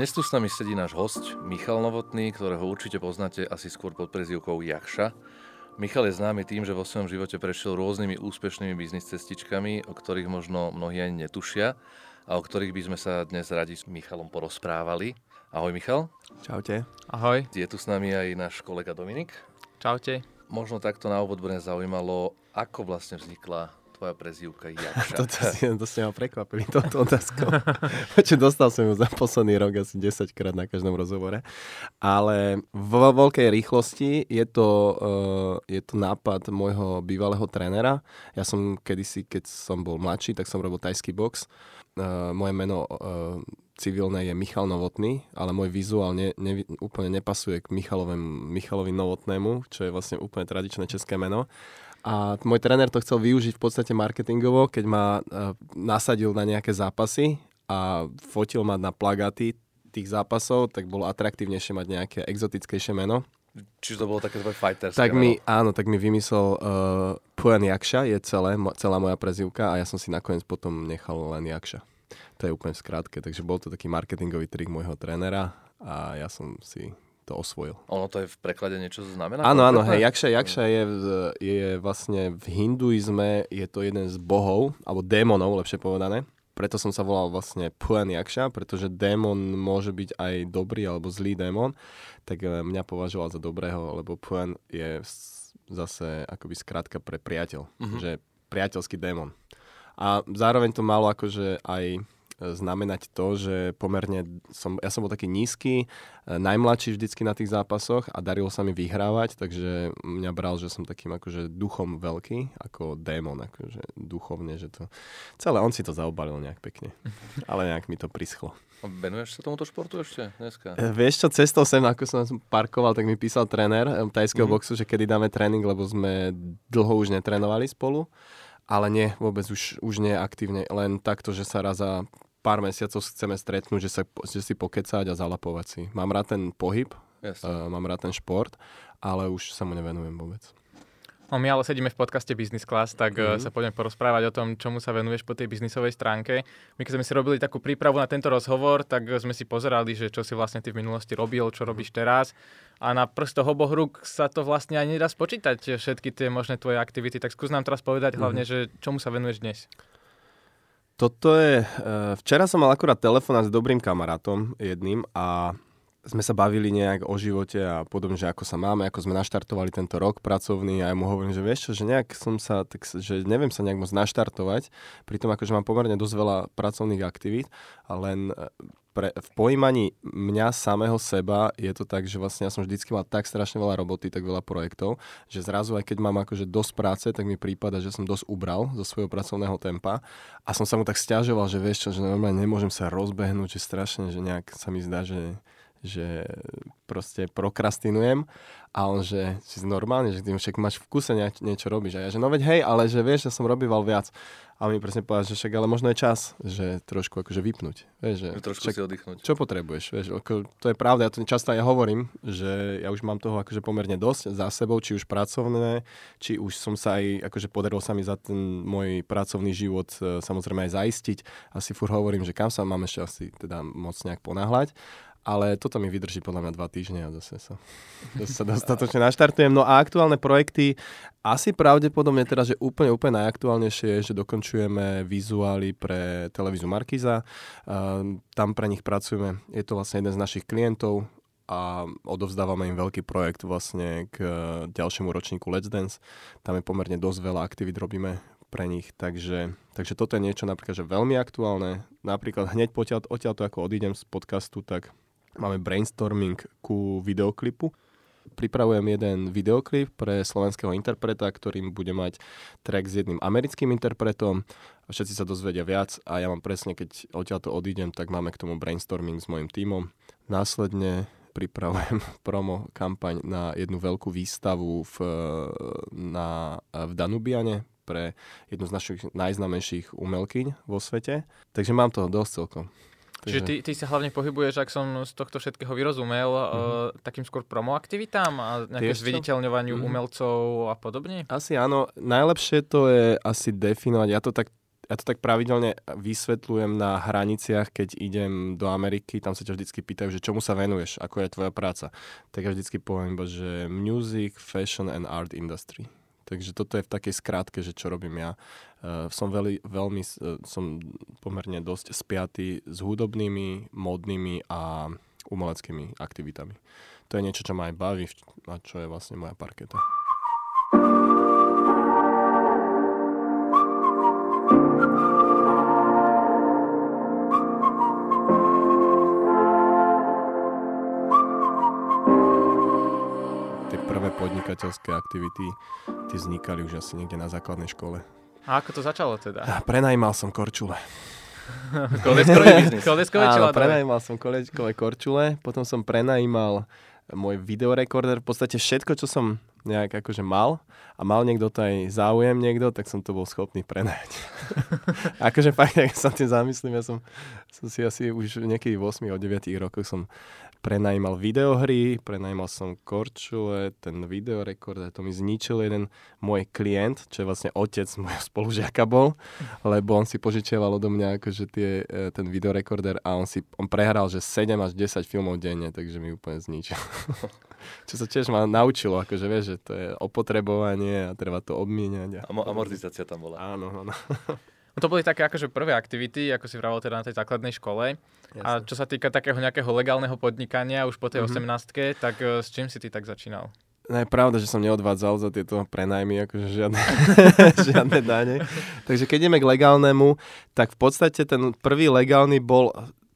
Dnes tu s nami sedí náš host Michal Novotný, ktorého určite poznáte asi skôr pod prezývkou Jakša. Michal je známy tým, že vo svojom živote prešiel rôznymi úspešnými biznis cestičkami, o ktorých možno mnohí ani netušia a o ktorých by sme sa dnes radi s Michalom porozprávali. Ahoj Michal. Čaute. Ahoj. Je tu s nami aj náš kolega Dominik. Čaute. Možno takto na úvod bude zaujímalo, ako vlastne vznikla tvoja prezývka Jakša? Toto si, to ste ma prekvapili, toto otázkou. Počuť, dostal som ju za posledný rok asi 10 krát na každom rozhovore. Ale vo veľkej rýchlosti je to, uh, je to nápad môjho bývalého trénera. Ja som kedysi, keď som bol mladší, tak som robil tajský box. Uh, moje meno uh, civilné je Michal Novotný, ale môj vizuál ne, ne, úplne nepasuje k Michalovi Novotnému, čo je vlastne úplne tradičné české meno. A môj tréner to chcel využiť v podstate marketingovo, keď ma uh, nasadil na nejaké zápasy a fotil ma na plagáty tých zápasov, tak bolo atraktívnejšie mať nejaké exotickejšie meno. Čiže to bolo také tvoje fighterské tak mi, Áno, tak mi vymyslel uh, Puan Jakša, je celé, celá moja prezivka a ja som si nakoniec potom nechal len Jakša. To je úplne skrátke, takže bol to taký marketingový trik môjho trénera a ja som si to osvojil. Ono to je v preklade niečo znamená? Áno, áno, hej, Jakša, Jakša je, je vlastne v hinduizme, je to jeden z bohov, alebo démonov, lepšie povedané. Preto som sa volal vlastne Puan Jakša, pretože démon môže byť aj dobrý alebo zlý démon, tak e, mňa považoval za dobrého, lebo Puan je zase akoby skrátka pre priateľ, uh-huh. že priateľský démon. A zároveň to malo akože aj znamenať to, že pomerne som, ja som bol taký nízky, e, najmladší vždycky na tých zápasoch a darilo sa mi vyhrávať, takže mňa bral, že som takým akože duchom veľký, ako démon, akože duchovne, že to... Celé on si to zaobalil nejak pekne, ale nejak mi to prischlo. Venuješ sa tomuto športu ešte dneska? E, vieš čo, cestou sem, ako som parkoval, tak mi písal tréner e, tajského mm-hmm. boxu, že kedy dáme tréning, lebo sme dlho už netrénovali spolu. Ale nie, vôbec už, už nie aktívne, len takto, že sa raz za pár mesiacov chceme stretnúť, že, sa, že si pokecať a zalapovať si. Mám rád ten pohyb, yes. uh, mám rád ten šport, ale už sa mu nevenujem vôbec. No my ale sedíme v podcaste Business Class, tak mm-hmm. sa poďme porozprávať o tom, čomu sa venuješ po tej biznisovej stránke. My keď sme si robili takú prípravu na tento rozhovor, tak sme si pozerali, že čo si vlastne ty v minulosti robil, čo robíš teraz. A na prstoch oboch rúk sa to vlastne ani nedá spočítať, všetky tie možné tvoje aktivity. Tak skús nám teraz povedať mm-hmm. hlavne, že čomu sa venuješ dnes. Toto je... Uh, včera som mal akurát telefón s dobrým kamarátom jedným a sme sa bavili nejak o živote a podobne, že ako sa máme, ako sme naštartovali tento rok pracovný a ja mu hovorím, že vieš čo, že nejak som sa, tak, že neviem sa nejak moc naštartovať, pritom akože mám pomerne dosť veľa pracovných aktivít len pre, v pojímaní mňa samého seba je to tak, že vlastne ja som vždycky mal tak strašne veľa roboty, tak veľa projektov, že zrazu aj keď mám akože dosť práce, tak mi prípada, že som dosť ubral zo svojho pracovného tempa. A som sa mu tak stiažoval, že vieš čo, že normálne nemôžem sa rozbehnúť, že strašne, že nejak sa mi zdá, že že proste prokrastinujem a on, že si normálne, že ty však máš v kuse niečo robíš. A ja, že no veď hej, ale že vieš, že som robíval viac. A mi presne povedal, že však ale možno je čas, že trošku akože vypnúť. Vieš, že, trošku však, si oddychnúť. Čo potrebuješ? Vieš, ako, to je pravda, ja to často aj hovorím, že ja už mám toho akože pomerne dosť za sebou, či už pracovné, či už som sa aj, akože podarilo sa mi za ten môj pracovný život e, samozrejme aj zaistiť. Asi fur hovorím, že kam sa mám ešte asi teda moc nejak ponáhľať ale toto mi vydrží podľa mňa dva týždne a zase sa, zase sa dostatočne naštartujem. No a aktuálne projekty, asi pravdepodobne teraz, že úplne, úplne najaktuálnejšie je, že dokončujeme vizuály pre televízu Markiza. Uh, tam pre nich pracujeme, je to vlastne jeden z našich klientov, a odovzdávame im veľký projekt vlastne k ďalšiemu ročníku Let's Dance. Tam je pomerne dosť veľa aktivít robíme pre nich, takže, takže toto je niečo napríklad, že veľmi aktuálne. Napríklad hneď potiaľ, odtiaľto ako odídem z podcastu, tak Máme brainstorming ku videoklipu. Pripravujem jeden videoklip pre slovenského interpreta, ktorým bude mať track s jedným americkým interpretom všetci sa dozvedia viac a ja mám presne, keď odtiaľto odídem, tak máme k tomu brainstorming s mojim tímom. Následne pripravujem promo kampaň na jednu veľkú výstavu v, na, v Danubiane pre jednu z našich najznamejších umelkyň vo svete. Takže mám toho dosť celkom. Čiže ty, ty sa hlavne pohybuješ, ak som z tohto všetkého vyrozumel, mm-hmm. uh, takým skôr promo aktivitám a nejaké zviditeľňovaniu mm-hmm. umelcov a podobne? Asi áno. Najlepšie to je asi definovať. Ja to tak ja to tak pravidelne vysvetľujem na hraniciach, keď idem do Ameriky, tam sa ťa vždycky pýtajú, že čomu sa venuješ, ako je tvoja práca. Tak ja vždycky poviem iba, že music, fashion and art industry. Takže toto je v takej skrátke, že čo robím ja. Uh, som veľmi, veľmi uh, som pomerne dosť spiatý s hudobnými, modnými a umeleckými aktivitami. To je niečo, čo ma aj baví a čo je vlastne moja parketa. Podnikateľské aktivity, tie vznikali už asi niekde na základnej škole. A ako to začalo teda? Prenajímal som korčule. Koleckové Áno, prenajímal som kolečkové korčule, potom som prenajímal môj videorekorder, v podstate všetko, čo som nejak akože mal a mal niekto to aj záujem niekto, tak som to bol schopný prenajať. akože fakt, ak sa tým zamyslím, ja som, som si asi už niekedy v 8 9 rokoch som prenajímal videohry, prenajímal som korčule, ten videorekorder, to mi zničil jeden môj klient, čo je vlastne otec môjho spolužiaka bol, lebo on si požičiaval odo mňa akože tie, e, ten videorekorder a on si on prehral, že 7 až 10 filmov denne, takže mi úplne zničil. čo sa tiež ma naučilo, akože vieš, že to je opotrebovanie a treba to obmieniať. A... Amortizácia tam bola. Áno, áno. No to boli také akože prvé aktivity, ako si vravel teda na tej základnej škole. Jasne. A čo sa týka takého nejakého legálneho podnikania už po tej mm-hmm. 18 tak uh, s čím si ty tak začínal? No je pravda, že som neodvádzal za tieto prenajmy, akože žiadne, žiadne dane. Takže keď ideme k legálnemu, tak v podstate ten prvý legálny bol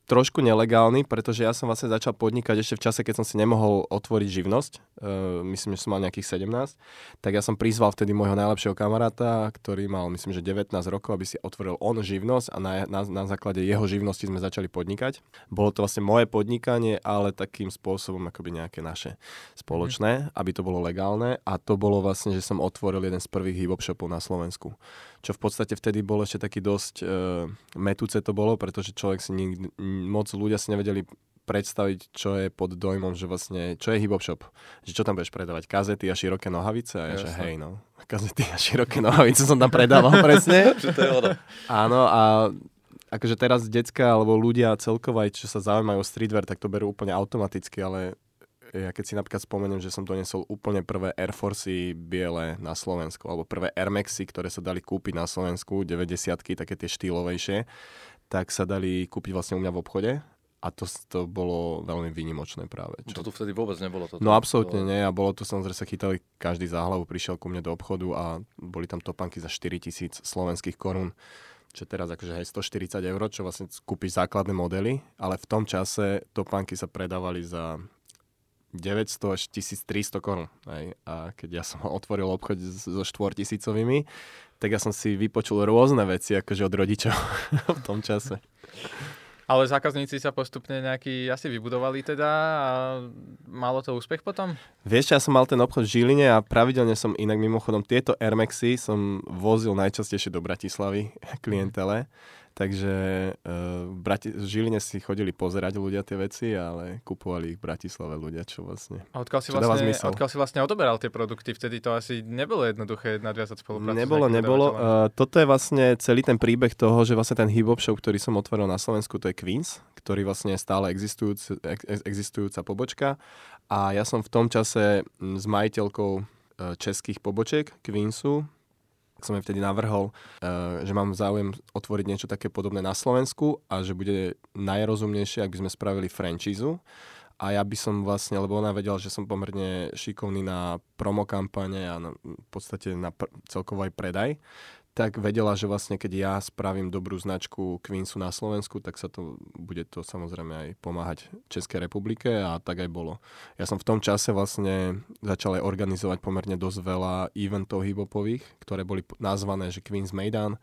trošku nelegálny, pretože ja som vlastne začal podnikať ešte v čase, keď som si nemohol otvoriť živnosť. Uh, myslím, že som mal nejakých 17. Tak ja som prizval vtedy môjho najlepšieho kamaráta, ktorý mal, myslím, že 19 rokov, aby si otvoril on živnosť a na, na, na základe jeho živnosti sme začali podnikať. Bolo to vlastne moje podnikanie, ale takým spôsobom akoby nejaké naše spoločné, mm. aby to bolo legálne. A to bolo vlastne, že som otvoril jeden z prvých hip shopov na Slovensku čo v podstate vtedy bolo ešte taký dosť uh, metúce to bolo, pretože človek si nikdy, moc ľudia si nevedeli predstaviť, čo je pod dojmom, že vlastne, čo je hip shop. Že čo tam budeš predávať? Kazety a široké nohavice? A ja, že hej, no. Kazety a široké nohavice som tam predával, presne. Čo to je ono? Áno, a akože teraz decka alebo ľudia celkovo aj čo sa zaujímajú o streetwear, tak to berú úplne automaticky, ale ja keď si napríklad spomeniem, že som donesol úplne prvé Air Forcey biele na Slovensku, alebo prvé Air Maxy, ktoré sa dali kúpiť na Slovensku, 90 také tie štýlovejšie, tak sa dali kúpiť vlastne u mňa v obchode a to, to bolo veľmi výnimočné práve. Čo? To tu vtedy vôbec nebolo. Toto. No absolútne to... nie a bolo to samozrejme sa chytali každý za hlavu, prišiel ku mne do obchodu a boli tam topanky za 4000 slovenských korún čo teraz akože hej, 140 eur, čo vlastne kúpiš základné modely, ale v tom čase topánky sa predávali za 900 až 1300 korún. A keď ja som otvoril obchod so štvortisícovými, tak ja som si vypočul rôzne veci akože od rodičov v tom čase. Ale zákazníci sa postupne nejaký asi vybudovali teda a malo to úspech potom? Vieš, ja som mal ten obchod v Žiline a pravidelne som inak mimochodom tieto Air Maxy som vozil najčastejšie do Bratislavy klientele. Takže uh, v, Brati- Žiline si chodili pozerať ľudia tie veci, ale kupovali ich v Bratislave ľudia, čo vlastne... A odkiaľ si, vlastne, odkiaľ si vlastne odoberal tie produkty? Vtedy to asi nebolo jednoduché nadviazať spoluprácu. Nebolo, nebolo. Uh, toto je vlastne celý ten príbeh toho, že vlastne ten hip show, ktorý som otvoril na Slovensku, to je Queens, ktorý vlastne je stále existujúc, existujúca pobočka. A ja som v tom čase s majiteľkou českých pobočiek Queensu, som jej vtedy navrhol, eh, že mám záujem otvoriť niečo také podobné na Slovensku a že bude najrozumnejšie, ak by sme spravili franchízu. A ja by som vlastne, lebo ona vedela, že som pomerne šikovný na promokampane a na, v podstate na pr- celkovo aj predaj, tak vedela, že vlastne keď ja spravím dobrú značku Queensu na Slovensku, tak sa to bude to samozrejme aj pomáhať Českej republike a tak aj bolo. Ja som v tom čase vlastne začal aj organizovať pomerne dosť veľa eventov hibopových, ktoré boli nazvané, že Queens Maidan. E,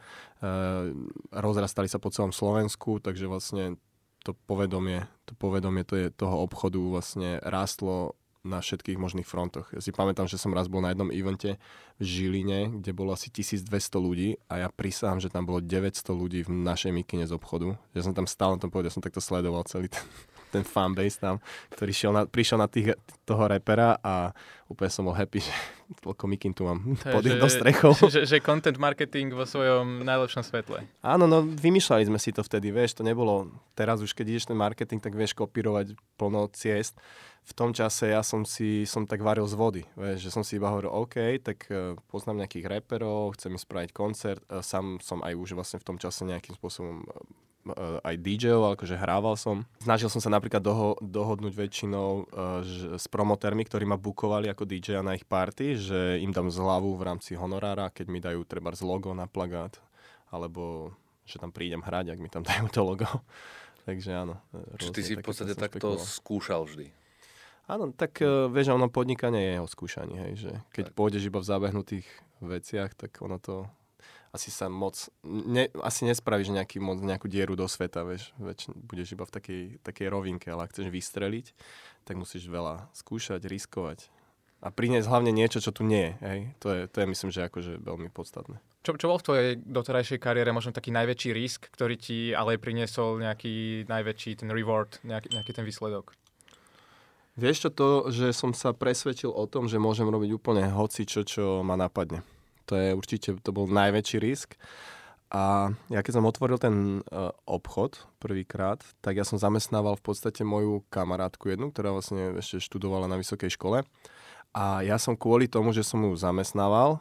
rozrastali sa po celom Slovensku, takže vlastne to povedomie, to povedomie to je, toho obchodu vlastne rástlo na všetkých možných frontoch. Ja si pamätám, že som raz bol na jednom evente v Žiline, kde bolo asi 1200 ľudí a ja prisahám, že tam bolo 900 ľudí v našej mikine z obchodu. Ja som tam stál na tom povedal, som takto sledoval celý ten, ten fanbase tam, ktorý šiel na, prišiel na tých, toho repera a úplne som bol happy, že toľko mikin tu mám pod jednou strechou. Že, že content marketing vo svojom najlepšom svetle. Áno, no vymýšľali sme si to vtedy, vieš, to nebolo, teraz už keď ideš ten marketing, tak vieš kopírovať plno ciest v tom čase ja som si som tak varil z vody, vieš, že som si iba hovoril, OK, tak uh, poznám nejakých reperov, chcem im spraviť koncert, uh, sám som aj už vlastne v tom čase nejakým spôsobom uh, aj DJ-oval, akože hrával som. Snažil som sa napríklad doho- dohodnúť väčšinou uh, ž- s promotérmi, ktorí ma bukovali ako DJ na ich party, že im dám zľavu v rámci honorára, keď mi dajú treba z logo na plagát, alebo že tam prídem hrať, ak mi tam dajú to logo. Takže áno. Čiže ty si v podstate takto skúšal vždy? Áno, tak uh, vieš, ono podnikanie je jeho skúšanie, hej, že keď tak. pôjdeš iba v zábehnutých veciach, tak ono to asi sa moc, ne, asi nespravíš nejaký, moc, nejakú dieru do sveta, vieš, väč, budeš iba v takej, takej rovinke, ale ak chceš vystreliť, tak musíš veľa skúšať, riskovať a priniesť hlavne niečo, čo tu nie je, hej, to je, to je myslím, že akože veľmi podstatné. Čo, čo bol v tvojej doterajšej kariére možno taký najväčší risk, ktorý ti ale priniesol nejaký najväčší ten reward, nejaký, nejaký ten výsledok? Vieš čo to, že som sa presvedčil o tom, že môžem robiť úplne hoci čo, čo ma napadne. To je určite, to bol najväčší risk. A ja keď som otvoril ten uh, obchod prvýkrát, tak ja som zamestnával v podstate moju kamarátku jednu, ktorá vlastne ešte študovala na vysokej škole. A ja som kvôli tomu, že som ju zamestnával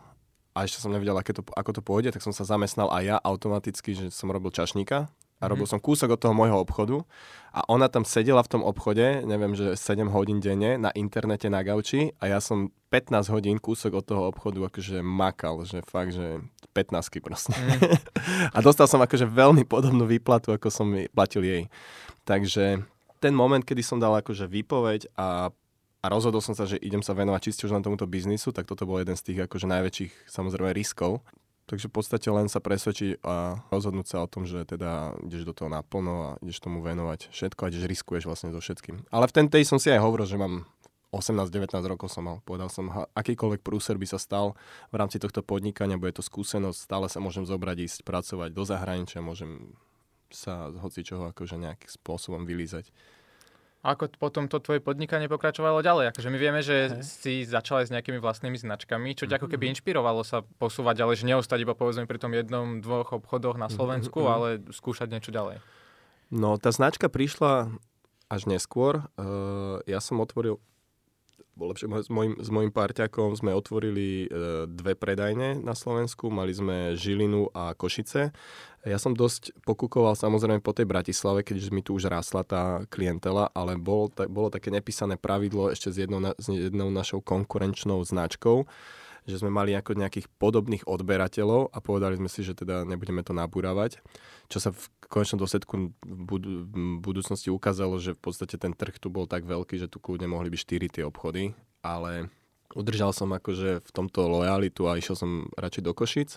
a ešte som nevedel, aké to, ako to pôjde, tak som sa zamestnal aj ja automaticky, že som robil čašníka a robil mm-hmm. som kúsok od toho môjho obchodu a ona tam sedela v tom obchode, neviem, že 7 hodín denne na internete na gauči a ja som 15 hodín kúsok od toho obchodu akože makal, že fakt, že 15 proste. Mm. a dostal som akože veľmi podobnú výplatu, ako som platil jej. Takže ten moment, kedy som dal akože výpoveď a a rozhodol som sa, že idem sa venovať čiste už len tomuto biznisu, tak toto bol jeden z tých akože najväčších samozrejme riskov. Takže v podstate len sa presvedčiť a rozhodnúť sa o tom, že teda ideš do toho naplno a ideš tomu venovať všetko a ideš riskuješ vlastne so všetkým. Ale v ten tej som si aj hovoril, že mám 18-19 rokov som mal. Povedal som, akýkoľvek prúser by sa stal v rámci tohto podnikania, bude to skúsenosť, stále sa môžem zobrať, ísť pracovať do zahraničia, môžem sa z hoci čoho akože nejakým spôsobom vylízať. Ako potom to tvoje podnikanie pokračovalo ďalej? Akože my vieme, že hey. si začal aj s nejakými vlastnými značkami, čo ťa ako keby mhm. inšpirovalo sa posúvať ďalej, že neostať iba povedzme pri tom jednom, dvoch obchodoch na mhm, Slovensku, mm-hmm. ale skúšať niečo ďalej. No, tá značka prišla až neskôr. Uh, ja som otvoril lepšie, s mojim, s parťakom sme otvorili e, dve predajne na Slovensku, mali sme Žilinu a Košice. Ja som dosť pokúkoval samozrejme po tej Bratislave, keďže mi tu už rásla tá klientela, ale bol, ta, bolo také nepísané pravidlo ešte s jednou, s jednou našou konkurenčnou značkou, že sme mali ako nejakých podobných odberateľov a povedali sme si, že teda nebudeme to nabúravať. Čo sa v konečnom dôsledku v budúcnosti ukázalo, že v podstate ten trh tu bol tak veľký, že tu kľudne mohli byť 4 tie obchody, ale udržal som akože v tomto lojalitu a išiel som radšej do Košic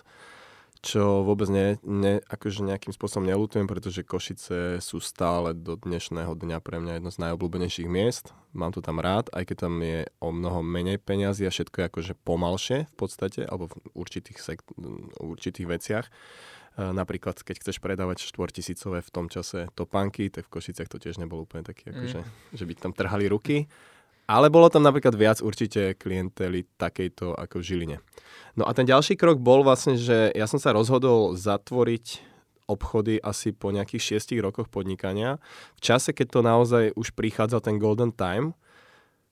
čo vôbec ne, ne, akože nejakým spôsobom nelutujem, pretože Košice sú stále do dnešného dňa pre mňa jedno z najobľúbenejších miest. Mám to tam rád, aj keď tam je o mnoho menej peňazí a všetko je akože pomalšie v podstate, alebo v určitých, sekt, určitých veciach. E, napríklad, keď chceš predávať štvortisícové v tom čase topánky, tak v Košicech to tiež nebolo úplne taký, akože, mm. že by tam trhali ruky. Ale bolo tam napríklad viac určite klientely takejto ako v Žiline. No a ten ďalší krok bol vlastne, že ja som sa rozhodol zatvoriť obchody asi po nejakých šiestich rokoch podnikania. V čase, keď to naozaj už prichádzal ten golden time,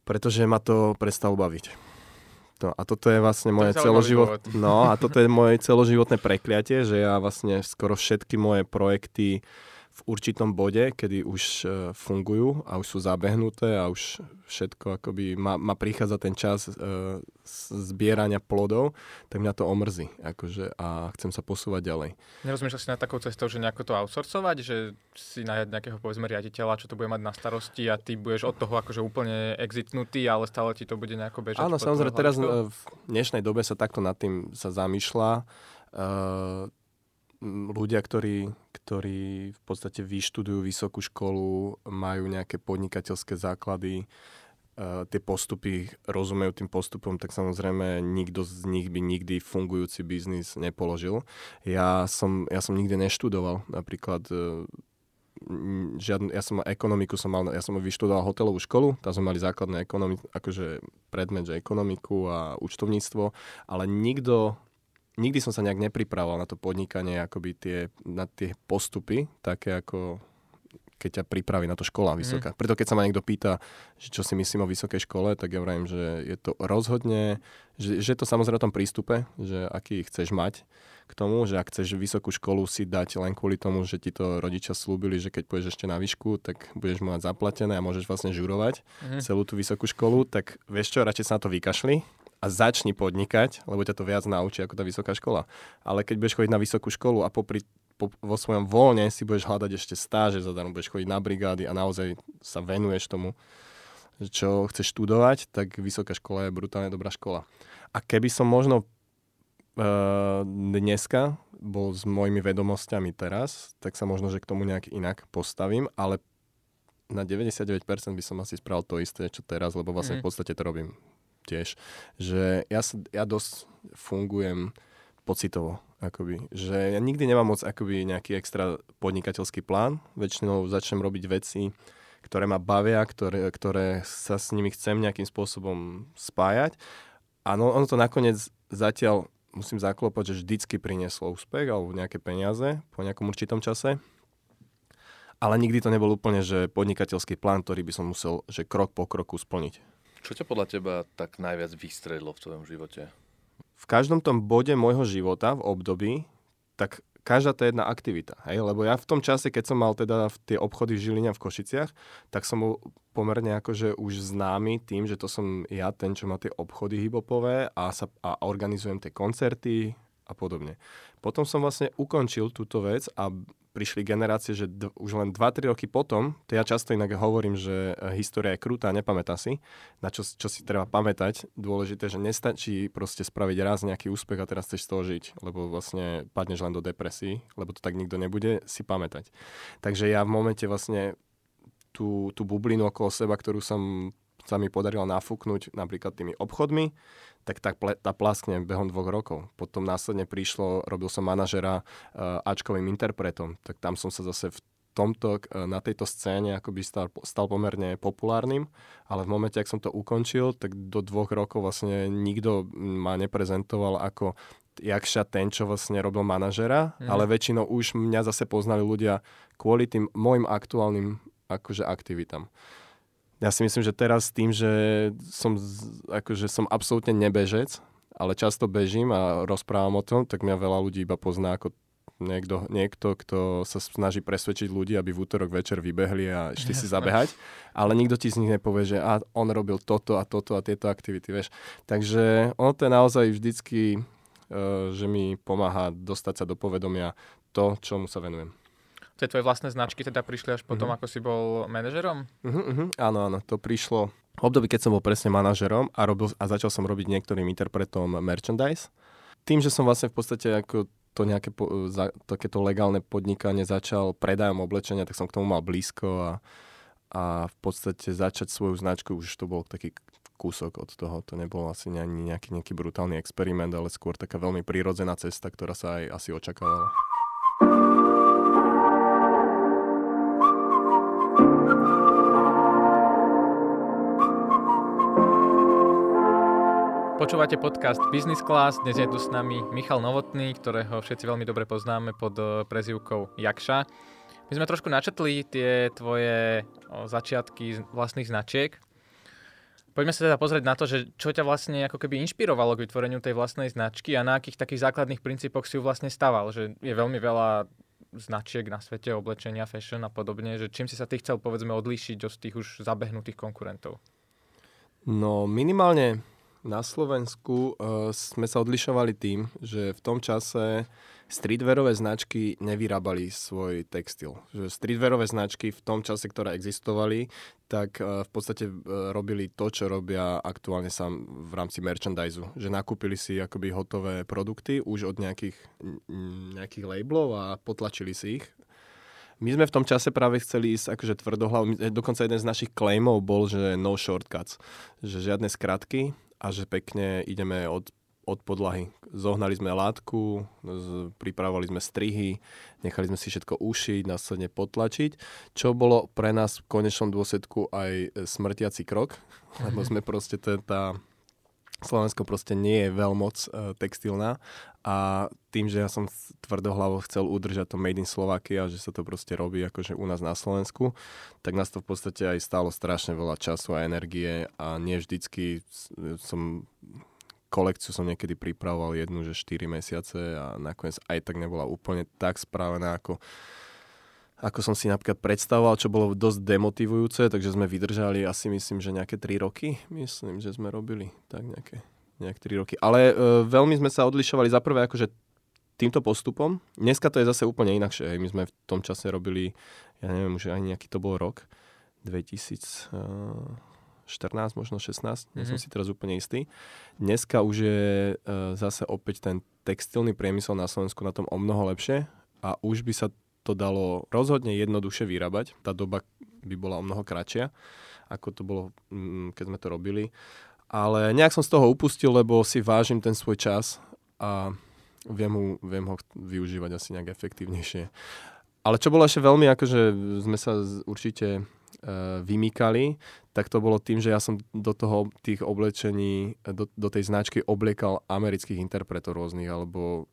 pretože ma to prestalo baviť. No, a toto je vlastne moje celoživot... No, a toto je moje celoživotné prekliatie, že ja vlastne skoro všetky moje projekty v určitom bode, kedy už uh, fungujú a už sú zabehnuté a už všetko akoby má, má prichádza ten čas uh, zbierania plodov, tak mňa to omrzí akože, a chcem sa posúvať ďalej. Nerozmýšľaš si na takou cestou, že nejako to outsourcovať, že si najať nejakého povedzme riaditeľa, čo to bude mať na starosti a ty budeš od toho akože úplne exitnutý, ale stále ti to bude nejako bežať? Áno, samozrejme, teraz v dnešnej dobe sa takto nad tým sa zamýšľa. Uh, ľudia, ktorí, ktorí v podstate vyštudujú vysokú školu, majú nejaké podnikateľské základy, uh, tie postupy, rozumejú tým postupom, tak samozrejme nikto z nich by nikdy fungujúci biznis nepoložil. Ja som, ja som nikdy neštudoval, napríklad uh, žiadne, ja som ekonomiku som mal, ja som vyštudoval hotelovú školu, tam sme mali základné ekonomi, akože predmet, že ekonomiku a účtovníctvo, ale nikto nikdy som sa nejak nepripravoval na to podnikanie, akoby tie, na tie postupy, také ako keď ťa pripraví na to škola vysoká. Mm. Preto keď sa ma niekto pýta, že čo si myslím o vysokej škole, tak ja vravím, že je to rozhodne, že, že je to samozrejme o tom prístupe, že aký chceš mať k tomu, že ak chceš vysokú školu si dať len kvôli tomu, že ti to rodičia slúbili, že keď pôjdeš ešte na výšku, tak budeš mať zaplatené a môžeš vlastne žurovať mm. celú tú vysokú školu, tak vieš čo, radšej sa na to vykašli a začni podnikať, lebo ťa to viac naučí ako tá vysoká škola. Ale keď budeš chodiť na vysokú školu a popri, po, vo svojom voľne si budeš hľadať ešte stáže zadarmo, budeš chodiť na brigády a naozaj sa venuješ tomu, čo chceš študovať, tak vysoká škola je brutálne dobrá škola. A keby som možno uh, dneska bol s mojimi vedomosťami teraz, tak sa možno, že k tomu nejak inak postavím, ale na 99% by som asi spravil to isté, čo teraz, lebo vlastne mm. v podstate to robím tiež, že ja, sa, ja dosť fungujem pocitovo, akoby. Že ja nikdy nemám moc akoby nejaký extra podnikateľský plán, väčšinou začnem robiť veci, ktoré ma bavia, ktoré, ktoré sa s nimi chcem nejakým spôsobom spájať. A no, ono to nakoniec zatiaľ, musím zaklopať, že vždycky prinieslo úspech alebo nejaké peniaze po nejakom určitom čase. Ale nikdy to nebol úplne, že podnikateľský plán, ktorý by som musel, že krok po kroku splniť. Čo ťa podľa teba tak najviac vystredlo v tvojom živote? V každom tom bode môjho života v období, tak každá tá jedna aktivita. Hej? Lebo ja v tom čase, keď som mal teda tie obchody v Žiline v Košiciach, tak som bol pomerne akože už známy tým, že to som ja, ten, čo má tie obchody hipopové a, sa, a organizujem tie koncerty a podobne. Potom som vlastne ukončil túto vec a prišli generácie, že d- už len 2-3 roky potom, to ja často inak hovorím, že e, história je krutá, nepamätá si, na čo, čo si treba pamätať. Dôležité, že nestačí proste spraviť raz nejaký úspech a teraz chceš z toho žiť, lebo vlastne padneš len do depresí, lebo to tak nikto nebude si pamätať. Takže ja v momente vlastne tú, tú bublinu okolo seba, ktorú som sa mi podarilo nafúknuť napríklad tými obchodmi, tak tá, tá plaskne behom dvoch rokov. Potom následne prišlo, robil som manažera uh, Ačkovým interpretom, tak tam som sa zase v tomto, uh, na tejto scéne akoby stal, stal pomerne populárnym, ale v momente, ak som to ukončil, tak do dvoch rokov vlastne nikto ma neprezentoval ako Jakša ten, čo vlastne robil manažera, mm. ale väčšinou už mňa zase poznali ľudia kvôli tým môjim aktuálnym akože aktivitám ja si myslím, že teraz tým, že som, akože som absolútne nebežec, ale často bežím a rozprávam o tom, tak mňa veľa ľudí iba pozná ako niekto, niekto, kto sa snaží presvedčiť ľudí, aby v útorok večer vybehli a išli si zabehať, ale nikto ti z nich nepovie, že a on robil toto a toto a tieto aktivity, vieš. Takže ono to je naozaj vždycky, uh, že mi pomáha dostať sa do povedomia to, čomu sa venujem tie tvoje vlastné značky teda prišli až potom, uh-huh. ako si bol manažerom? Uh-huh, uh-huh. Áno, áno, to prišlo v období, keď som bol presne manažerom a, robil, a začal som robiť niektorým interpretom merchandise. Tým, že som vlastne v podstate ako to nejaké po, za, takéto legálne podnikanie začal predajom oblečenia, tak som k tomu mal blízko a, a v podstate začať svoju značku, už to bol taký kúsok od toho. To nebol asi ani nejaký, nejaký brutálny experiment, ale skôr taká veľmi prírodzená cesta, ktorá sa aj asi očakávala. Počúvate podcast Business Class, dnes je tu s nami Michal Novotný, ktorého všetci veľmi dobre poznáme pod eh, prezývkou Jakša. My sme trošku načetli tie tvoje začiatky vlastných značiek. Poďme sa teda pozrieť na to, že čo ťa vlastne ako keby inšpirovalo k vytvoreniu tej vlastnej značky a na akých takých základných princípoch si ju vlastne staval. Že je veľmi veľa značiek na svete, oblečenia, fashion a podobne, že čím si sa ty chcel povedzme odlíšiť od tých už zabehnutých konkurentov? No minimálne na Slovensku uh, sme sa odlišovali tým, že v tom čase streetwearové značky nevyrábali svoj textil. Že streetwearové značky v tom čase, ktoré existovali, tak v podstate robili to, čo robia aktuálne sám v rámci merchandise. Že nakúpili si akoby hotové produkty už od nejakých, nejakých labelov a potlačili si ich my sme v tom čase práve chceli ísť akože tvrdohlav. Dokonca jeden z našich claimov bol, že no shortcuts. Že žiadne skratky a že pekne ideme od, od podlahy. Zohnali sme látku, pripravovali sme strihy, nechali sme si všetko ušiť, následne potlačiť, čo bolo pre nás v konečnom dôsledku aj smrtiaci krok, lebo sme proste tá Slovensko proste nie je veľmoc uh, textilná a tým, že ja som tvrdohlavo chcel udržať to Made in Slovakia, že sa to proste robí akože u nás na Slovensku, tak nás to v podstate aj stálo strašne veľa času a energie a nie vždycky som kolekciu som niekedy pripravoval jednu, že 4 mesiace a nakoniec aj tak nebola úplne tak správená, ako ako som si napríklad predstavoval, čo bolo dosť demotivujúce, takže sme vydržali asi myslím, že nejaké 3 roky, myslím, že sme robili tak nejaké, nejaké 3 roky. Ale e, veľmi sme sa odlišovali za prvé akože týmto postupom. Dneska to je zase úplne inakšie. My sme v tom čase robili, ja neviem, už ani nejaký to bol rok, 2014, možno 16, mm-hmm. nie som mhm. si teraz úplne istý. Dneska už je e, zase opäť ten textilný priemysel na Slovensku na tom o mnoho lepšie a už by sa to dalo rozhodne jednoduše vyrábať. Tá doba by bola o mnoho kratšia, ako to bolo, mm, keď sme to robili. Ale nejak som z toho upustil, lebo si vážim ten svoj čas a viem ho, viem ho využívať asi nejak efektívnejšie. Ale čo bolo ešte veľmi, akože sme sa určite uh, vymýkali, tak to bolo tým, že ja som do toho tých oblečení, do, do tej značky obliekal amerických interpretov rôznych, alebo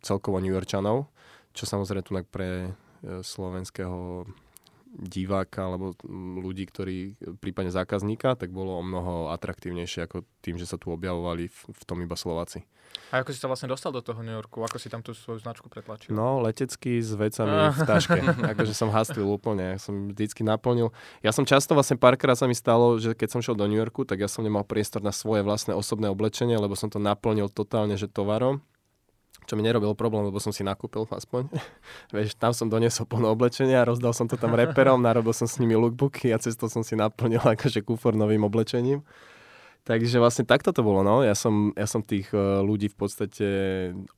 celkovo New Yorkčanov čo samozrejme tu pre e, slovenského diváka alebo ľudí, ktorí prípadne zákazníka, tak bolo o mnoho atraktívnejšie ako tým, že sa tu objavovali v, v tom iba Slováci. A ako si sa vlastne dostal do toho New Yorku? Ako si tam tú svoju značku pretlačil? No, letecky s vecami v taške. akože som hastlil úplne. Ja som vždycky naplnil. Ja som často vlastne párkrát sa mi stalo, že keď som šiel do New Yorku, tak ja som nemal priestor na svoje vlastné osobné oblečenie, lebo som to naplnil totálne, že tovarom čo mi nerobilo problém, lebo som si nakúpil aspoň. Vieš, tam som doniesol plno oblečenia, rozdal som to tam reperom, narobil som s nimi lookbooky a cesto som si naplnil akože kufor novým oblečením. Takže vlastne takto to bolo, no. Ja som, ja som tých uh, ľudí v podstate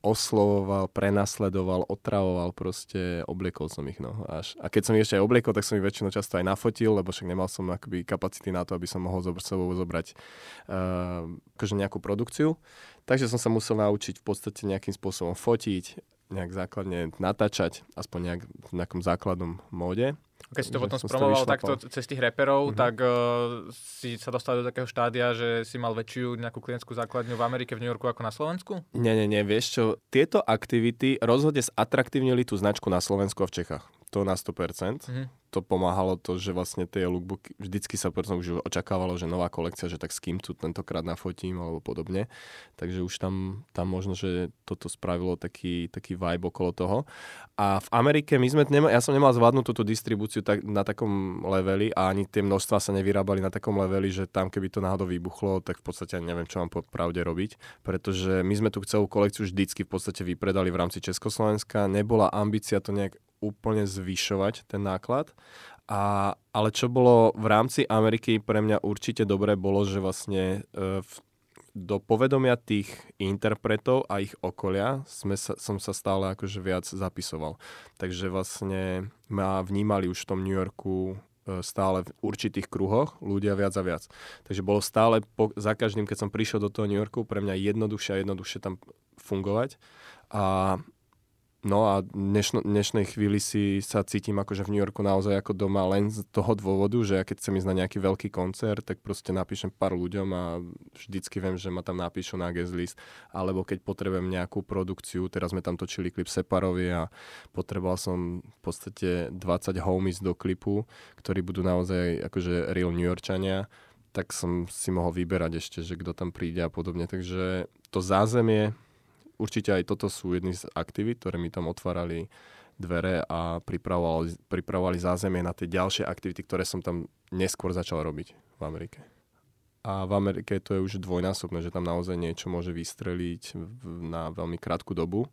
oslovoval, prenasledoval, otravoval, proste obliekol som ich, no. Až. A keď som ich ešte aj obliekol, tak som ich väčšinou často aj nafotil, lebo však nemal som akoby kapacity na to, aby som mohol zobr- sebou zobrať uh, akože nejakú produkciu. Takže som sa musel naučiť v podstate nejakým spôsobom fotiť, nejak základne natáčať, aspoň nejak v nejakom základnom móde. Keď si to potom spromoval takto cez tých reperov, mm-hmm. tak uh, si sa dostal do takého štádia, že si mal väčšiu nejakú klientskú základňu v Amerike, v New Yorku ako na Slovensku? Nie, nie, nie, vieš čo, tieto aktivity rozhodne zatraktívnili tú značku na Slovensku a v Čechách. To na 100%. Mm-hmm to pomáhalo to, že vlastne tie lookbooky, vždycky sa potom už očakávalo, že nová kolekcia, že tak s kým tu tentokrát nafotím alebo podobne. Takže už tam, tam možno, že toto spravilo taký, taký vibe okolo toho. A v Amerike my sme, nema, ja som nemal zvládnuť túto distribúciu tak, na takom leveli a ani tie množstva sa nevyrábali na takom leveli, že tam keby to náhodou vybuchlo, tak v podstate neviem, čo mám pod pravde robiť. Pretože my sme tu celú kolekciu vždycky v podstate vypredali v rámci Československa. Nebola ambícia to nejak úplne zvyšovať ten náklad. A, ale čo bolo v rámci Ameriky pre mňa určite dobré bolo, že vlastne e, v, do povedomia tých interpretov a ich okolia sme sa, som sa stále akože viac zapisoval. Takže vlastne ma vnímali už v tom New Yorku e, stále v určitých kruhoch ľudia viac a viac. Takže bolo stále po, za každým, keď som prišiel do toho New Yorku, pre mňa jednoduchšie a jednoduchšie tam fungovať. A No a dnešno, dnešnej chvíli si sa cítim akože v New Yorku naozaj ako doma len z toho dôvodu, že ja keď chcem ísť na nejaký veľký koncert, tak proste napíšem pár ľuďom a vždycky viem, že ma tam napíšu na guest list, alebo keď potrebujem nejakú produkciu, teraz sme tam točili klip Separovi a potreboval som v podstate 20 homies do klipu, ktorí budú naozaj akože real New Yorkčania, tak som si mohol vyberať ešte, že kto tam príde a podobne. Takže to zázemie určite aj toto sú jedny z aktivít, ktoré mi tam otvárali dvere a pripravovali, pripravovali zázemie na tie ďalšie aktivity, ktoré som tam neskôr začal robiť v Amerike. A v Amerike to je už dvojnásobné, že tam naozaj niečo môže vystreliť na veľmi krátku dobu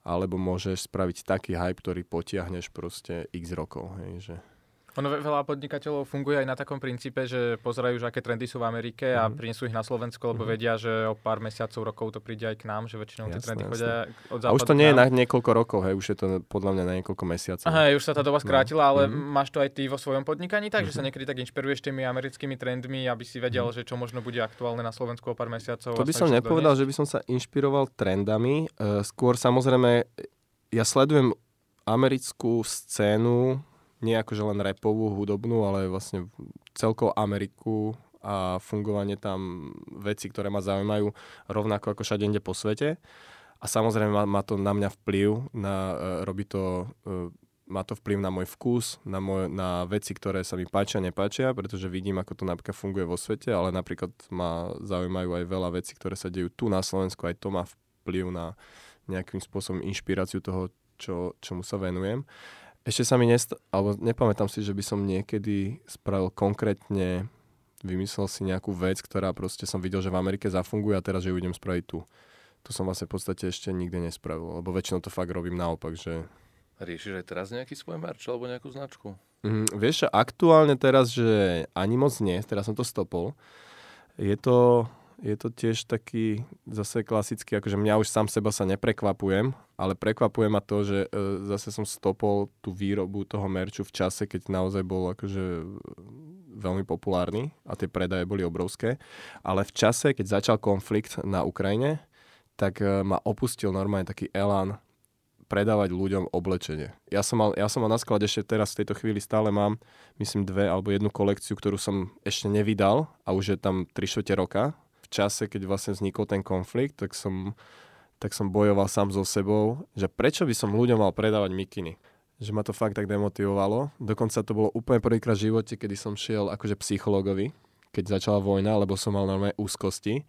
alebo môžeš spraviť taký hype, ktorý potiahneš proste x rokov. Hej, že... Ono veľa podnikateľov funguje aj na takom princípe, že pozerajú, že aké trendy sú v Amerike a Mhm. prinesú ich na Slovensko, lebo Mhm. vedia, že o pár mesiacov, rokov to príde aj k nám, že väčšinou tie trendy chodia od A už západu to nie je na niekoľko rokov, hej, už je to podľa mňa na niekoľko mesiacov. Aha, už sa tá doba No. skrátila, ale Mhm. máš to aj ty vo svojom podnikaní, takže sa Mhm. niekedy tak inšpiruješ tými americkými trendmi, aby si vedel, že čo možno bude aktuálne na Slovensku o pár mesiacov. To by som nepovedal, doniesť. že by som sa inšpiroval trendami. E, Skôr samozrejme, ja sledujem americkú scénu, nie akože len repovú, hudobnú, ale vlastne celkovo Ameriku a fungovanie tam veci, ktoré ma zaujímajú rovnako ako všade inde po svete. A samozrejme má, má to na mňa vplyv, na, e, robí to, e, má to vplyv na môj vkus, na, môj, na veci, ktoré sa mi páčia, nepáčia, pretože vidím, ako to napríklad funguje vo svete, ale napríklad ma zaujímajú aj veľa vecí, ktoré sa dejú tu na Slovensku, aj to má vplyv na nejakým spôsobom inšpiráciu toho, čo, čomu sa venujem. Ešte sa mi nest- alebo nepamätám si, že by som niekedy spravil konkrétne, vymyslel si nejakú vec, ktorá proste som videl, že v Amerike zafunguje a teraz že ju idem spraviť tu. To som vlastne v podstate ešte nikdy nespravil, lebo väčšinou to fakt robím naopak, že Riešiš aj teraz nejaký svoj merch alebo nejakú značku? Mm, vieš, aktuálne teraz, že ani moc nie, teraz som to stopol. Je to, je to tiež taký zase klasický, akože mňa už sám seba sa neprekvapujem, ale prekvapuje ma to, že e, zase som stopol tú výrobu toho merču v čase, keď naozaj bol akože veľmi populárny a tie predaje boli obrovské. Ale v čase, keď začal konflikt na Ukrajine, tak e, ma opustil normálne taký elán predávať ľuďom oblečenie. Ja som mal, ja som mal na sklade ešte teraz v tejto chvíli stále mám, myslím, dve alebo jednu kolekciu, ktorú som ešte nevydal a už je tam 3 čtvrte roka. Čase, keď vlastne vznikol ten konflikt, tak som, tak som bojoval sám so sebou, že prečo by som ľuďom mal predávať mikiny. Že ma to fakt tak demotivovalo. Dokonca to bolo úplne prvýkrát v živote, kedy som šiel akože psychologovi, keď začala vojna, lebo som mal normálne úzkosti.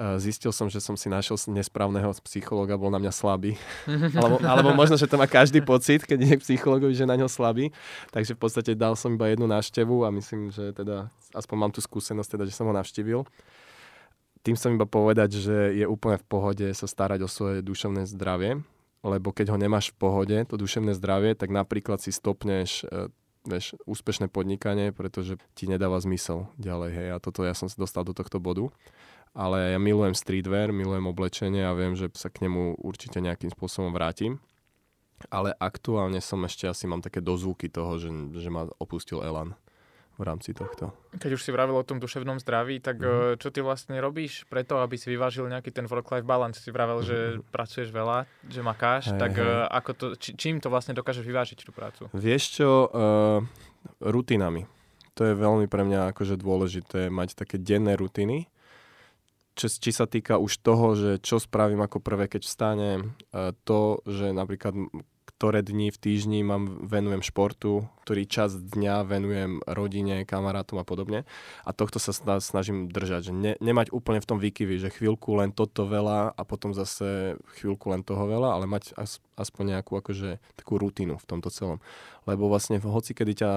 Uh, Zistil som, že som si našiel nesprávneho psychologa, bol na mňa slabý. alebo, alebo možno, že to má každý pocit, keď je psychologovi, že na ňo slabý. Takže v podstate dal som iba jednu návštevu a myslím, že teda aspoň mám tú skúsenosť, teda, že som ho navštívil. Tým chcem iba povedať, že je úplne v pohode sa starať o svoje duševné zdravie, lebo keď ho nemáš v pohode, to duševné zdravie, tak napríklad si stopneš e, vieš, úspešné podnikanie, pretože ti nedáva zmysel ďalej. Hej. A toto ja som sa dostal do tohto bodu. Ale ja milujem streetwear, milujem oblečenie a viem, že sa k nemu určite nejakým spôsobom vrátim. Ale aktuálne som ešte asi mám také dozvuky toho, že, že ma opustil Elan v rámci tohto. Keď už si vravil o tom duševnom zdraví, tak mm. čo ty vlastne robíš preto, aby si vyvážil nejaký ten work-life balance? Si vravel, že Mhm. pracuješ veľa, že makáš, Hej, tak hej. eh, ako to, či, čím to vlastne dokážeš vyvážiť tú prácu? Vieš čo, uh, rutinami. To je veľmi pre mňa akože dôležité mať také denné rutiny. Či, či sa týka už toho, že čo spravím ako prvé, keď vstanem, to, že napríklad ktoré dni v týždni mám, venujem športu, ktorý čas dňa venujem rodine, kamarátom a podobne. A tohto sa sna- snažím držať, že ne, nemať úplne v tom výkyvy, že chvíľku len toto veľa a potom zase chvíľku len toho veľa, ale mať as, aspoň nejakú akože takú rutinu v tomto celom. Lebo vlastne v hoci, kedy ťa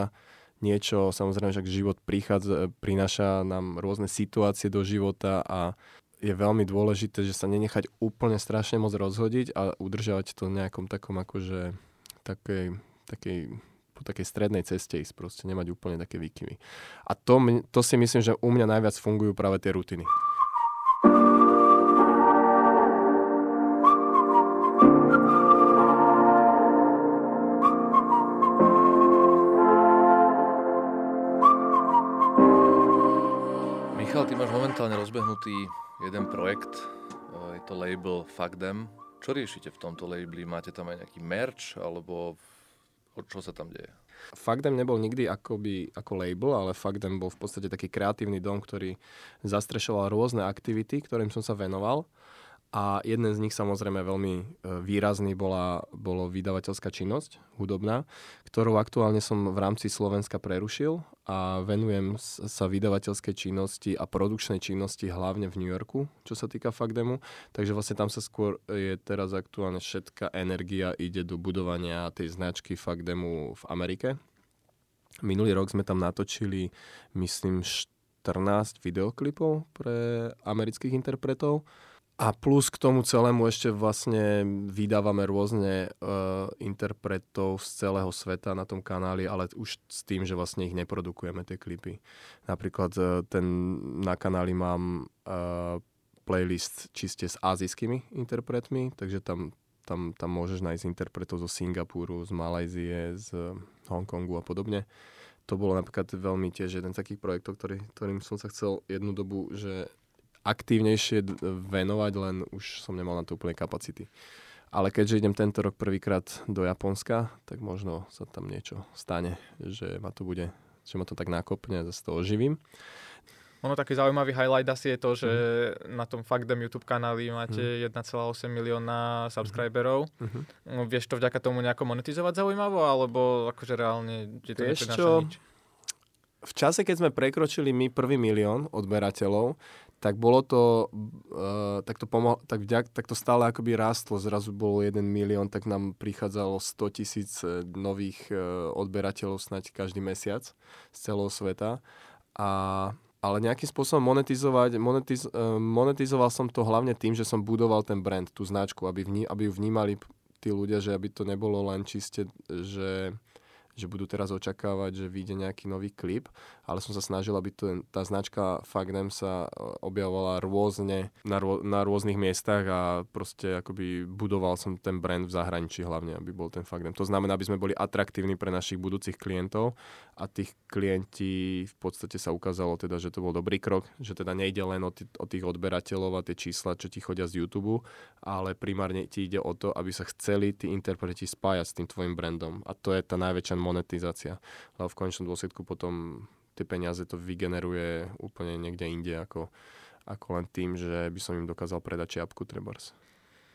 niečo, samozrejme, že život prichádza, prináša nám rôzne situácie do života a je veľmi dôležité, že sa nenechať úplne strašne moc rozhodiť a udržať to nejakom takom akože takej, takej po takej strednej ceste ísť, proste nemať úplne také výkyvy. A to, to si myslím, že u mňa najviac fungujú práve tie rutiny. Momentálne rozbehnutý jeden projekt, eh, je to label Fuck Them. Čo riešite v tomto labeli? Máte tam aj nejaký merch, alebo čo sa tam deje? Fakdem nebol nikdy akoby, ako label, ale Fakdem bol v podstate taký kreatívny dom, ktorý zastrešoval rôzne aktivity, ktorým som sa venoval. A jeden z nich samozrejme veľmi e, výrazný bola, bolo vydavateľská činnosť, hudobná, ktorú aktuálne som v rámci Slovenska prerušil a venujem sa vydavateľskej činnosti a produkčnej činnosti hlavne v New Yorku, čo sa týka Fakdemu. Takže vlastne tam sa skôr je teraz aktuálne všetká energia ide do budovania tej značky Fakdemu v Amerike. Minulý rok sme tam natočili, myslím, 14 videoklipov pre amerických interpretov A plus k tomu celému ešte vlastne vydávame rôzne uh, interpretov z celého sveta na tom kanáli, ale už s tým, že vlastne ich neprodukujeme, tie klipy. Napríklad uh, ten, na kanáli mám uh, playlist čiste s azijskými interpretmi, takže tam, tam, tam môžeš nájsť interpretov zo Singapuru, z Malajzie, z Hongkongu a podobne. To bolo napríklad veľmi tiež jeden z takých projektov, ktorý, ktorým som sa chcel jednu dobu, že aktívnejšie venovať, len už som nemal na to úplne kapacity. Ale keďže idem tento rok prvýkrát do Japonska, tak možno sa tam niečo stane, že ma to bude, že ma to tak nakopne a zase to oživím. Ono taký zaujímavý highlight asi je to, že mm. na tom Fakdem YouTube kanáli máte mm. 1,8 milióna subscriberov. Mm-hmm. No, vieš to vďaka tomu nejako monetizovať zaujímavo, alebo akože reálne je to čo, nič? v čase, keď sme prekročili my prvý milión odberateľov, tak bolo to, uh, tak, to pomo- tak, vďak, tak to stále akoby rástlo, zrazu bolo 1 milión, tak nám prichádzalo 100 tisíc e, nových uh, odberateľov snať každý mesiac z celého sveta. A, ale nejakým spôsobom monetizovať, monetiz, uh, monetizoval som to hlavne tým, že som budoval ten brand, tú značku, aby, vní, aby ju vnímali tí ľudia, že aby to nebolo len čiste, že že budú teraz očakávať, že vyjde nejaký nový klip, ale som sa snažil, aby to, tá značka Fagnem sa e, objavovala rôzne na, rô, na rôznych miestach a proste akoby budoval som ten brand v zahraničí hlavne, aby bol ten Fagnem. To znamená, aby sme boli atraktívni pre našich budúcich klientov a tých klienti v podstate sa ukázalo teda, že to bol dobrý krok, že teda nejde len o, t- o tých odberateľov a tie čísla, čo ti chodia z YouTube, ale primárne ti ide o to, aby sa chceli tí interpreti spájať s tým tvojim brandom. A to je tá najväčšia monetizácia. Lebo v končnom dôsledku potom tie peniaze to vygeneruje úplne niekde inde ako, ako len tým, že by som im dokázal predať čiapku trebárs.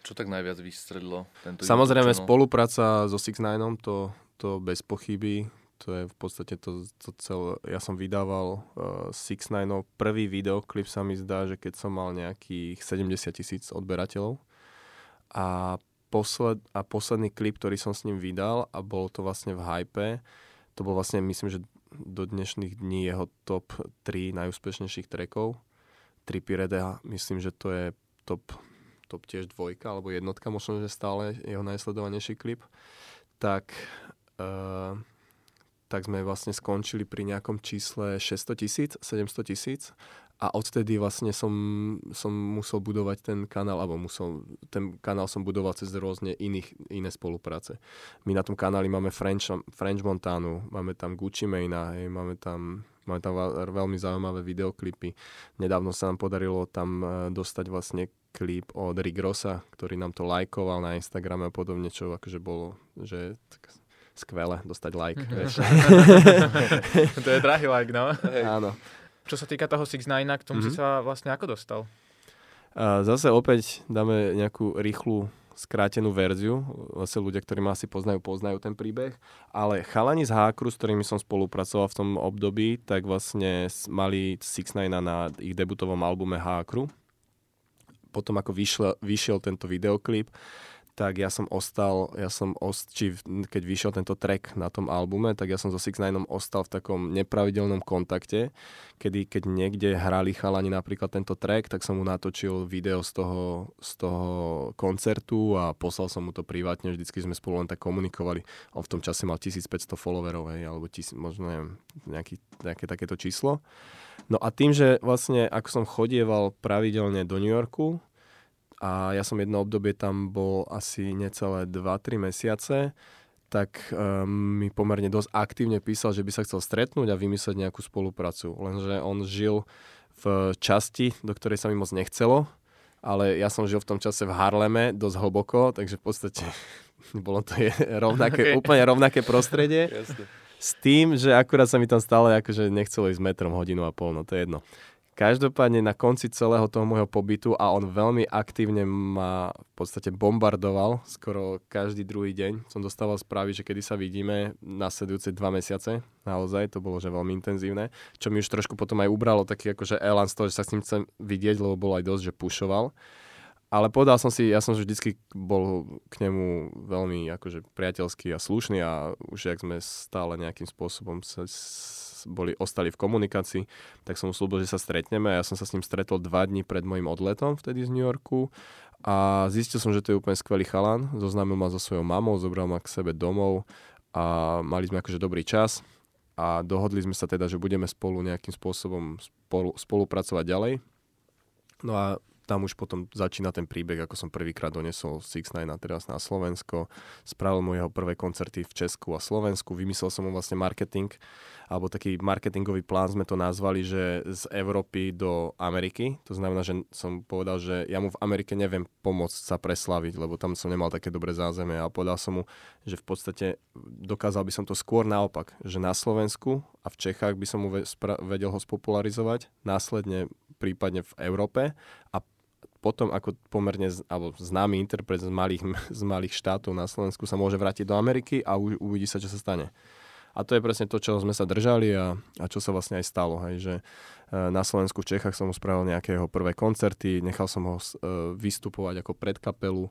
Čo tak najviac vystredlo? Tento Samozrejme spolupráca so Six Nineom, to, to bez pochyby. To je v podstate to, to celé. Ja som vydával uh, Six Nineov prvý videoklip sa mi zdá, že keď som mal nejakých 70 tisíc odberateľov. A posled, a posledný klip, ktorý som s ním vydal a bol to vlastne v hype, to bol vlastne, myslím, že do dnešných dní jeho top 3 najúspešnejších trackov. Tripirede, myslím, že to je top, top tiež dvojka alebo jednotka, možno, že stále jeho najsledovanejší klip. Tak, uh, tak sme vlastne skončili pri nejakom čísle 600 tisíc, 700 tisíc a odtedy vlastne som, som musel budovať ten kanál, alebo musel, ten kanál som budoval cez rôzne iných, iné spolupráce. My na tom kanáli máme French, French Montanu, máme tam Gucci Mane'a, hej, máme tam máme tam veľmi zaujímavé videoklipy. Nedávno sa nám podarilo tam e, dostať vlastne klip od Rick Rossa, ktorý nám to lajkoval na Instagrame a podobne, čo akože bolo, že tak skvelé dostať like. to je drahý like, no. Áno. Čo sa týka toho 6 9 k tomu mm-hmm. si mhm. sa vlastne ako dostal? A zase opäť dáme nejakú rýchlu skrátenú verziu. Zase ľudia, ktorí ma asi poznajú, poznajú ten príbeh. Ale chalani z Hákru, s ktorými som spolupracoval v tom období, tak vlastne mali 6 9 na ich debutovom albume Hákru. Potom ako vyšiel, vyšiel tento videoklip, tak ja som ostal, ja som ost, či keď vyšiel tento track na tom albume, tak ja som so 6 9 ostal v takom nepravidelnom kontakte, kedy keď niekde hrali chalani napríklad tento track, tak som mu natočil video z toho, z toho koncertu a poslal som mu to privátne, vždycky sme spolu len tak komunikovali. On v tom čase mal 1500 followerov, hej, alebo tis, možno neviem, nejaký, nejaké takéto číslo. No a tým, že vlastne ako som chodieval pravidelne do New Yorku, a ja som jedno obdobie tam bol asi necelé 2-3 mesiace, tak um, mi pomerne dosť aktívne písal, že by sa chcel stretnúť a vymyslieť nejakú spoluprácu. Lenže on žil v časti, do ktorej sa mi moc nechcelo, ale ja som žil v tom čase v Harleme dosť hlboko, takže v podstate bolo to je rovnaké, okay. úplne rovnaké prostredie. Jasne. S tým, že akurát sa mi tam stále akože nechcelo ísť metrom hodinu a pol, no to je jedno. Každopádne na konci celého toho môjho pobytu a on veľmi aktívne ma v podstate bombardoval skoro každý druhý deň. Som dostával správy, že kedy sa vidíme nasledujúce dva mesiace. Naozaj, to bolo že veľmi intenzívne. Čo mi už trošku potom aj ubralo taký akože elan z toho, že sa s ním chcem vidieť, lebo bol aj dosť, že pušoval. Ale povedal som si, ja som vždycky bol k nemu veľmi akože priateľský a slušný a už jak sme stále nejakým spôsobom sa boli, ostali v komunikácii, tak som mu slúbil, že sa stretneme a ja som sa s ním stretol dva dní pred môjim odletom vtedy z New Yorku a zistil som, že to je úplne skvelý chalan, zoznámil ma so svojou mamou, zobral ma k sebe domov a mali sme akože dobrý čas a dohodli sme sa teda, že budeme spolu nejakým spôsobom spolu, spolupracovať ďalej. No a tam už potom začína ten príbeh, ako som prvýkrát donesol Six Nine teraz na Slovensko. Spravil mu jeho prvé koncerty v Česku a Slovensku. Vymyslel som mu vlastne marketing, alebo taký marketingový plán sme to nazvali, že z Európy do Ameriky. To znamená, že som povedal, že ja mu v Amerike neviem pomôcť sa preslaviť, lebo tam som nemal také dobré zázemie a povedal som mu, že v podstate dokázal by som to skôr naopak, že na Slovensku a v Čechách by som mu vedel ho spopularizovať, následne prípadne v Európe a potom ako pomerne alebo známy interpret z malých, z malých štátov na Slovensku sa môže vrátiť do Ameriky a u, uvidí sa, čo sa stane. A to je presne to, čo sme sa držali a, a čo sa vlastne aj stalo. Hej, že e, na Slovensku v Čechách som mu spravil nejaké jeho prvé koncerty, nechal som ho e, vystupovať ako predkapelu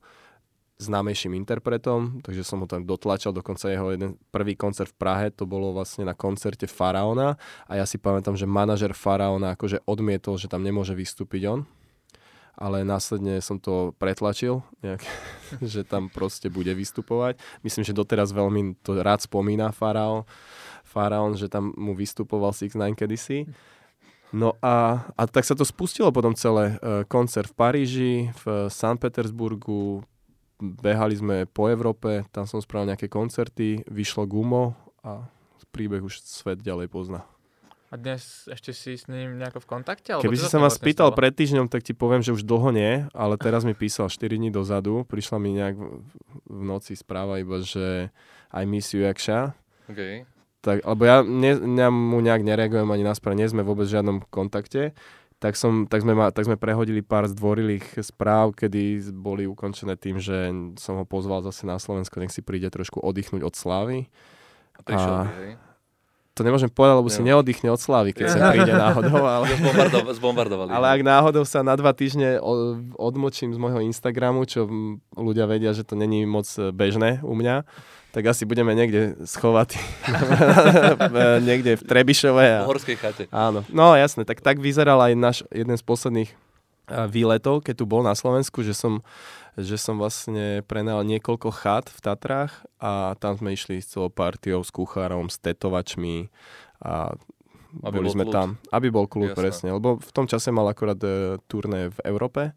známejším interpretom, takže som ho tam dotlačal, dokonca jeho jeden prvý koncert v Prahe, to bolo vlastne na koncerte Faraona a ja si pamätám, že manažer Faraona akože odmietol, že tam nemôže vystúpiť on, ale následne som to pretlačil, nejak, že tam proste bude vystupovať. Myslím, že doteraz veľmi to rád spomína Faraón, Faraón, že tam mu vystupoval Six Nine kedysi. No a, a tak sa to spustilo potom celé. E, koncert v Paríži, v San Petersburgu, behali sme po Európe, tam som spravil nejaké koncerty, vyšlo gumo a príbeh už svet ďalej pozná. A dnes ešte si s ním nejako v kontakte? Alebo Keby si sa ma spýtal pred týždňom, tak ti poviem, že už dlho nie, ale teraz mi písal 4 dní dozadu, prišla mi nejak v noci správa iba, že I miss you, Jakša. Okay. Tak, alebo ja, ne, ja mu nejak nereagujem ani na správ, nie sme vôbec v žiadnom kontakte, tak, som, tak, sme, ma, tak sme prehodili pár zdvorilých správ, kedy boli ukončené tým, že som ho pozval zase na Slovensko, nech si príde trošku oddychnúť od slávy. A to a? To nemôžem povedať, lebo si neoddychne od Slavy, keď sa príde náhodou. Ale... Zbombardovali. ale ak náhodou sa na dva týždne odmočím z môjho Instagramu, čo ľudia vedia, že to není moc bežné u mňa, tak asi budeme niekde schovať niekde v Trebišove. A... V horskej chate. Áno, no jasne, tak tak vyzeral aj náš jeden z posledných výletov, keď tu bol na Slovensku, že som že som vlastne prenajal niekoľko chat v Tatrách a tam sme išli s celou partiou, s kuchárom, s tetovačmi a aby boli sme kľud. tam. Aby bol kľud, Jasne. presne. Lebo v tom čase mal akorát e, turné v Európe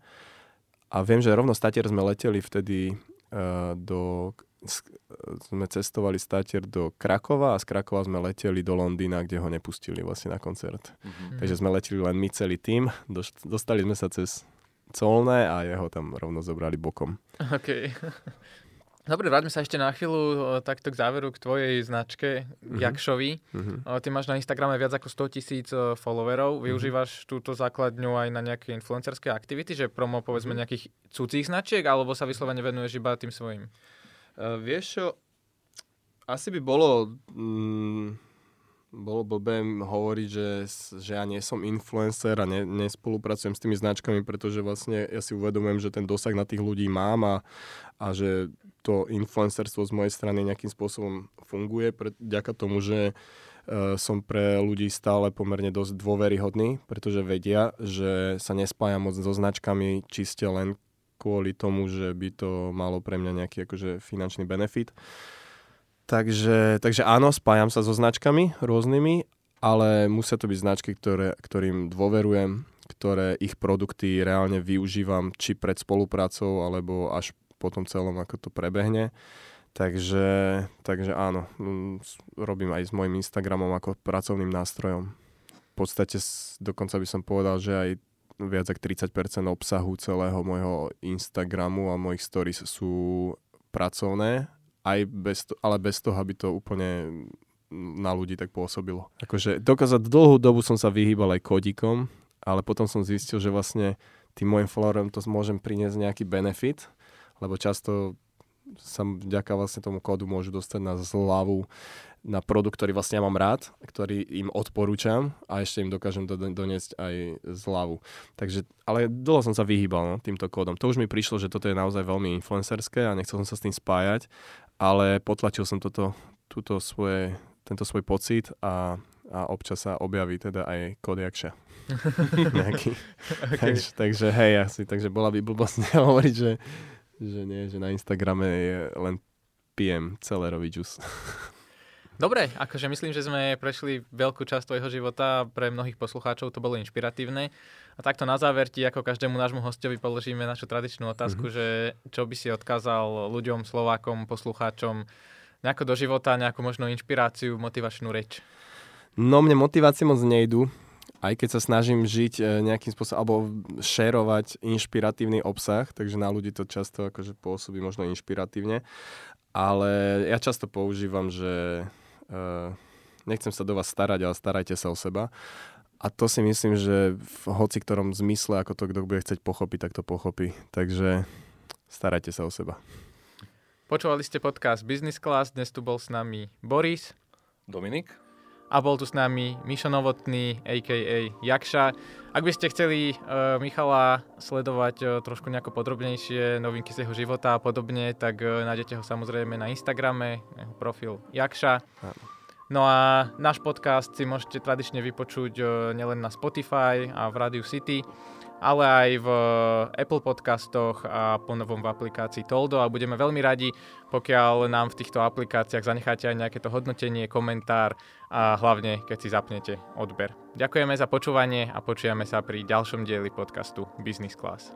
a viem, že rovno statier sme leteli vtedy uh, do sme cestovali statier do Krakova a z Krakova sme leteli do Londýna, kde ho nepustili vlastne na koncert. Mm-hmm. Takže sme leteli len my celý tým. Dostali sme sa cez colné a jeho tam rovno zobrali bokom. OK. Dobre, vráťme sa ešte na chvíľu takto k záveru k tvojej značke mm-hmm. Jakšovi. Mm-hmm. Ty máš na Instagrame viac ako 100 tisíc followerov. Mhm. Využívaš mm-hmm. túto základňu aj na nejaké influencerské aktivity, že promo povedzme nejakých cudzích značiek, alebo sa vyslovene venuješ iba tým svojim? Uh, vieš čo, asi by bolo... Mm, bolo blbé hovoriť, že, že ja nie som influencer a ne, nespolupracujem s tými značkami, pretože vlastne ja si uvedomujem, že ten dosah na tých ľudí mám a, a že to influencerstvo z mojej strany nejakým spôsobom funguje, pre, tomu, že uh, som pre ľudí stále pomerne dosť dôveryhodný, pretože vedia, že sa nespájam moc so značkami čiste len kvôli tomu, že by to malo pre mňa nejaký akože finančný benefit. Takže, takže áno, spájam sa so značkami rôznymi, ale musia to byť značky, ktoré, ktorým dôverujem, ktoré ich produkty reálne využívam či pred spoluprácou, alebo až po tom celom, ako to prebehne. Takže, takže áno, robím aj s mojim Instagramom ako pracovným nástrojom. V podstate dokonca by som povedal, že aj viac ako 30% obsahu celého môjho Instagramu a mojich stories sú pracovné aj bez to, ale bez toho, aby to úplne na ľudí tak pôsobilo. Akože dokázať dlhú dobu som sa vyhýbal aj kodikom, ale potom som zistil, že vlastne tým môjim followerom to môžem priniesť nejaký benefit, lebo často sa vďaka vlastne tomu kódu môžu dostať na zľavu na produkt, ktorý vlastne ja mám rád, ktorý im odporúčam a ešte im dokážem do, doniesť aj zľavu. Takže, ale dlho som sa vyhýbal no, týmto kódom. To už mi prišlo, že toto je naozaj veľmi influencerské a nechcel som sa s tým spájať ale potlačil som toto, túto svoje, tento svoj pocit a a občas sa objaví teda aj Kodiakša. Okay. takže, takže hej, asi, takže bola by blbosť hovoriť, že, že nie, že na Instagrame je len pijem celerový džus. Dobre, akože myslím, že sme prešli veľkú časť tvojho života, pre mnohých poslucháčov to bolo inšpiratívne. A takto na záver ti, ako každému nášmu hostovi, položíme našu tradičnú otázku, mm-hmm. že čo by si odkázal ľuďom, Slovákom, poslucháčom, nejako do života, nejakú možno inšpiráciu, motivačnú reč. No mne motivácie moc nejdu, aj keď sa snažím žiť e, nejakým spôsobom, alebo šerovať inšpiratívny obsah, takže na ľudí to často akože pôsobí možno inšpiratívne. Ale ja často používam, že Uh, nechcem sa do vás starať, ale starajte sa o seba. A to si myslím, že v hoci ktorom zmysle, ako to kto bude chcieť pochopiť, tak to pochopí. Takže starajte sa o seba. Počúvali ste podcast Business Class, dnes tu bol s nami Boris. Dominik. A bol tu s nami Mišo Novotný, a.k.a. Jakša. Ak by ste chceli uh, Michala sledovať uh, trošku nejako podrobnejšie, novinky z jeho života a podobne, tak uh, nájdete ho samozrejme na Instagrame, jeho profil Jakša. No a náš podcast si môžete tradične vypočuť uh, nielen na Spotify a v Radio City, ale aj v Apple podcastoch a ponovom v aplikácii Toldo a budeme veľmi radi, pokiaľ nám v týchto aplikáciách zanecháte aj nejaké to hodnotenie, komentár a hlavne, keď si zapnete odber. Ďakujeme za počúvanie a počujeme sa pri ďalšom dieli podcastu Business Class.